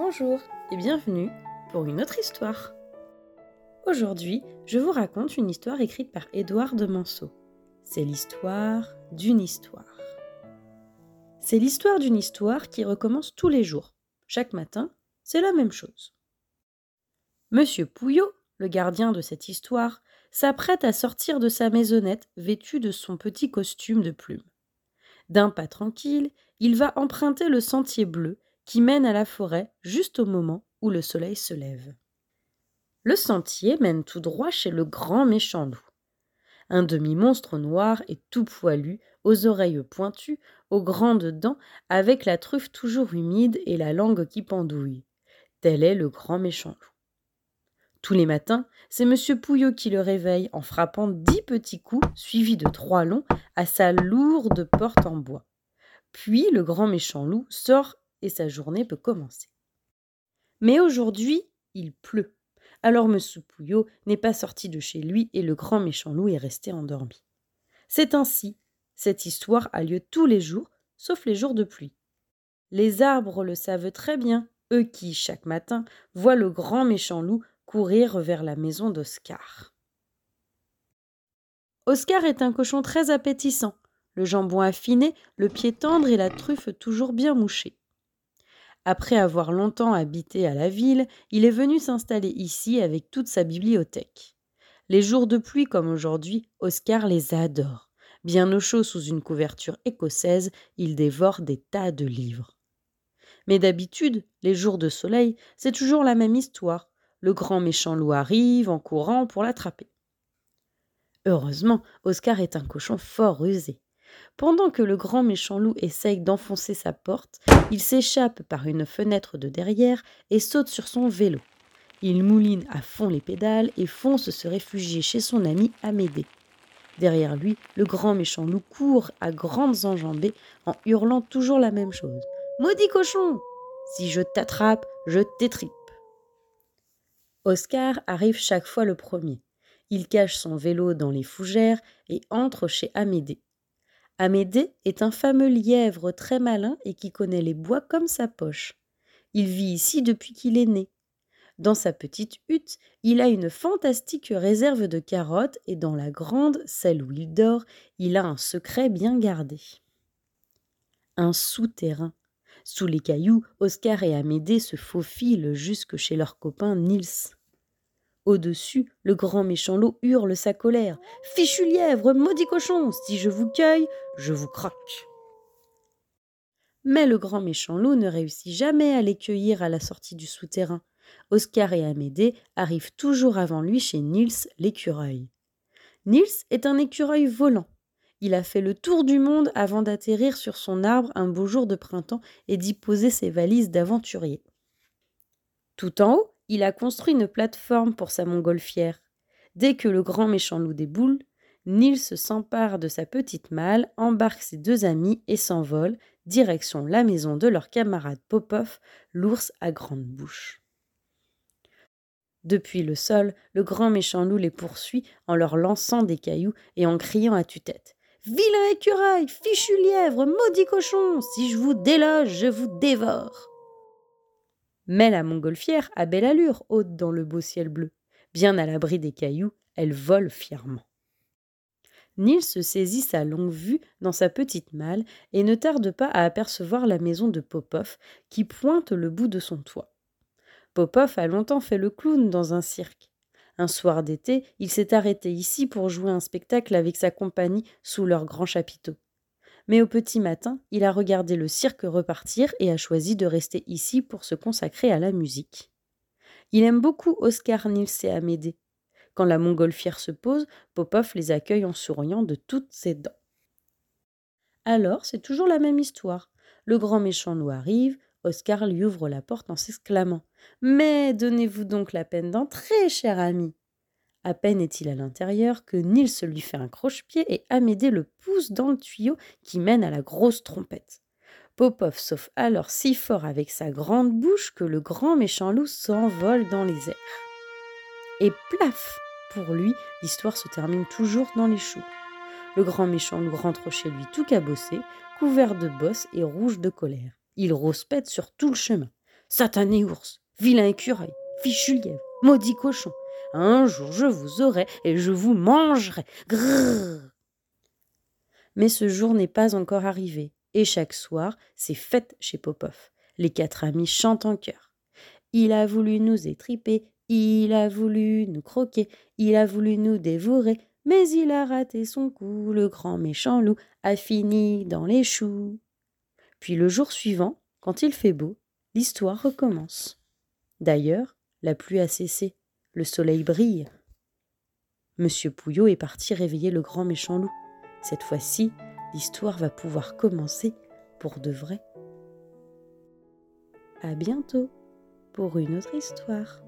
Bonjour et bienvenue pour une autre histoire. Aujourd'hui, je vous raconte une histoire écrite par Édouard de Manceau. C'est l'histoire d'une histoire. C'est l'histoire d'une histoire qui recommence tous les jours. Chaque matin, c'est la même chose. Monsieur Pouillot, le gardien de cette histoire, s'apprête à sortir de sa maisonnette vêtu de son petit costume de plume. D'un pas tranquille, il va emprunter le sentier bleu qui mène à la forêt juste au moment où le soleil se lève. Le sentier mène tout droit chez le grand méchant loup. Un demi-monstre noir et tout poilu, aux oreilles pointues, aux grandes dents, avec la truffe toujours humide et la langue qui pendouille. Tel est le grand méchant loup. Tous les matins, c'est M. Pouillot qui le réveille en frappant dix petits coups, suivis de trois longs, à sa lourde porte en bois. Puis le grand méchant loup sort et sa journée peut commencer. Mais aujourd'hui, il pleut. Alors M. Pouillot n'est pas sorti de chez lui et le grand méchant loup est resté endormi. C'est ainsi. Cette histoire a lieu tous les jours, sauf les jours de pluie. Les arbres le savent très bien, eux qui, chaque matin, voient le grand méchant loup courir vers la maison d'Oscar. Oscar est un cochon très appétissant, le jambon affiné, le pied tendre et la truffe toujours bien mouchée. Après avoir longtemps habité à la ville, il est venu s'installer ici avec toute sa bibliothèque. Les jours de pluie comme aujourd'hui, Oscar les adore. Bien au chaud sous une couverture écossaise, il dévore des tas de livres. Mais d'habitude, les jours de soleil, c'est toujours la même histoire. Le grand méchant loup arrive en courant pour l'attraper. Heureusement, Oscar est un cochon fort rusé. Pendant que le grand méchant loup essaye d'enfoncer sa porte, il s'échappe par une fenêtre de derrière et saute sur son vélo. Il mouline à fond les pédales et fonce se réfugier chez son ami Amédée. Derrière lui, le grand méchant loup court à grandes enjambées en hurlant toujours la même chose. Maudit cochon Si je t'attrape, je t'étripe. Oscar arrive chaque fois le premier. Il cache son vélo dans les fougères et entre chez Amédée. Amédée est un fameux lièvre très malin et qui connaît les bois comme sa poche. Il vit ici depuis qu'il est né. Dans sa petite hutte, il a une fantastique réserve de carottes et dans la grande, celle où il dort, il a un secret bien gardé. Un souterrain. Sous les cailloux, Oscar et Amédée se faufilent jusque chez leur copain Nils. Au-dessus, le grand méchant loup hurle sa colère. Fichu lièvre, maudit cochon, si je vous cueille, je vous croque. Mais le grand méchant loup ne réussit jamais à les cueillir à la sortie du souterrain. Oscar et Amédée arrivent toujours avant lui chez Nils l'écureuil. Nils est un écureuil volant. Il a fait le tour du monde avant d'atterrir sur son arbre un beau jour de printemps et d'y poser ses valises d'aventurier. Tout en haut, il a construit une plateforme pour sa montgolfière. Dès que le grand méchant loup déboule, Nils s'empare de sa petite malle, embarque ses deux amis et s'envole, direction la maison de leur camarade Popov, l'ours à grande bouche. Depuis le sol, le grand méchant loup les poursuit en leur lançant des cailloux et en criant à tue-tête. Vilain écureuil, fichu lièvre, maudit cochon, si je vous déloge, je vous dévore. Mais la montgolfière a belle allure, haute dans le beau ciel bleu. Bien à l'abri des cailloux, elle vole fièrement. Nils se saisit sa longue vue dans sa petite malle et ne tarde pas à apercevoir la maison de Popov qui pointe le bout de son toit. Popov a longtemps fait le clown dans un cirque. Un soir d'été, il s'est arrêté ici pour jouer un spectacle avec sa compagnie sous leur grand chapiteau mais au petit matin, il a regardé le cirque repartir et a choisi de rester ici pour se consacrer à la musique. Il aime beaucoup Oscar Nils et Amédée. Quand la montgolfière se pose, Popov les accueille en souriant de toutes ses dents. Alors, c'est toujours la même histoire. Le grand méchant loup arrive, Oscar lui ouvre la porte en s'exclamant Mais donnez-vous donc la peine d'entrer, cher ami. À peine est-il à l'intérieur que Nils lui fait un croche-pied et Amédée le pousse dans le tuyau qui mène à la grosse trompette. Popov sauve alors si fort avec sa grande bouche que le grand méchant loup s'envole dans les airs. Et plaf Pour lui, l'histoire se termine toujours dans les choux. Le grand méchant loup rentre chez lui tout cabossé, couvert de bosses et rouge de colère. Il rouspète sur tout le chemin. satané ours, vilain écureuil, fichu lièvre, maudit cochon. Un jour je vous aurai et je vous mangerai. Grrr. Mais ce jour n'est pas encore arrivé, et chaque soir, c'est fête chez Popov. Les quatre amis chantent en chœur. Il a voulu nous étriper, il a voulu nous croquer, il a voulu nous dévorer, mais il a raté son coup, le grand méchant loup a fini dans les choux. Puis le jour suivant, quand il fait beau, l'histoire recommence. D'ailleurs, la pluie a cessé, le soleil brille. Monsieur Pouillot est parti réveiller le grand méchant loup. Cette fois-ci, l'histoire va pouvoir commencer pour de vrai. À bientôt pour une autre histoire.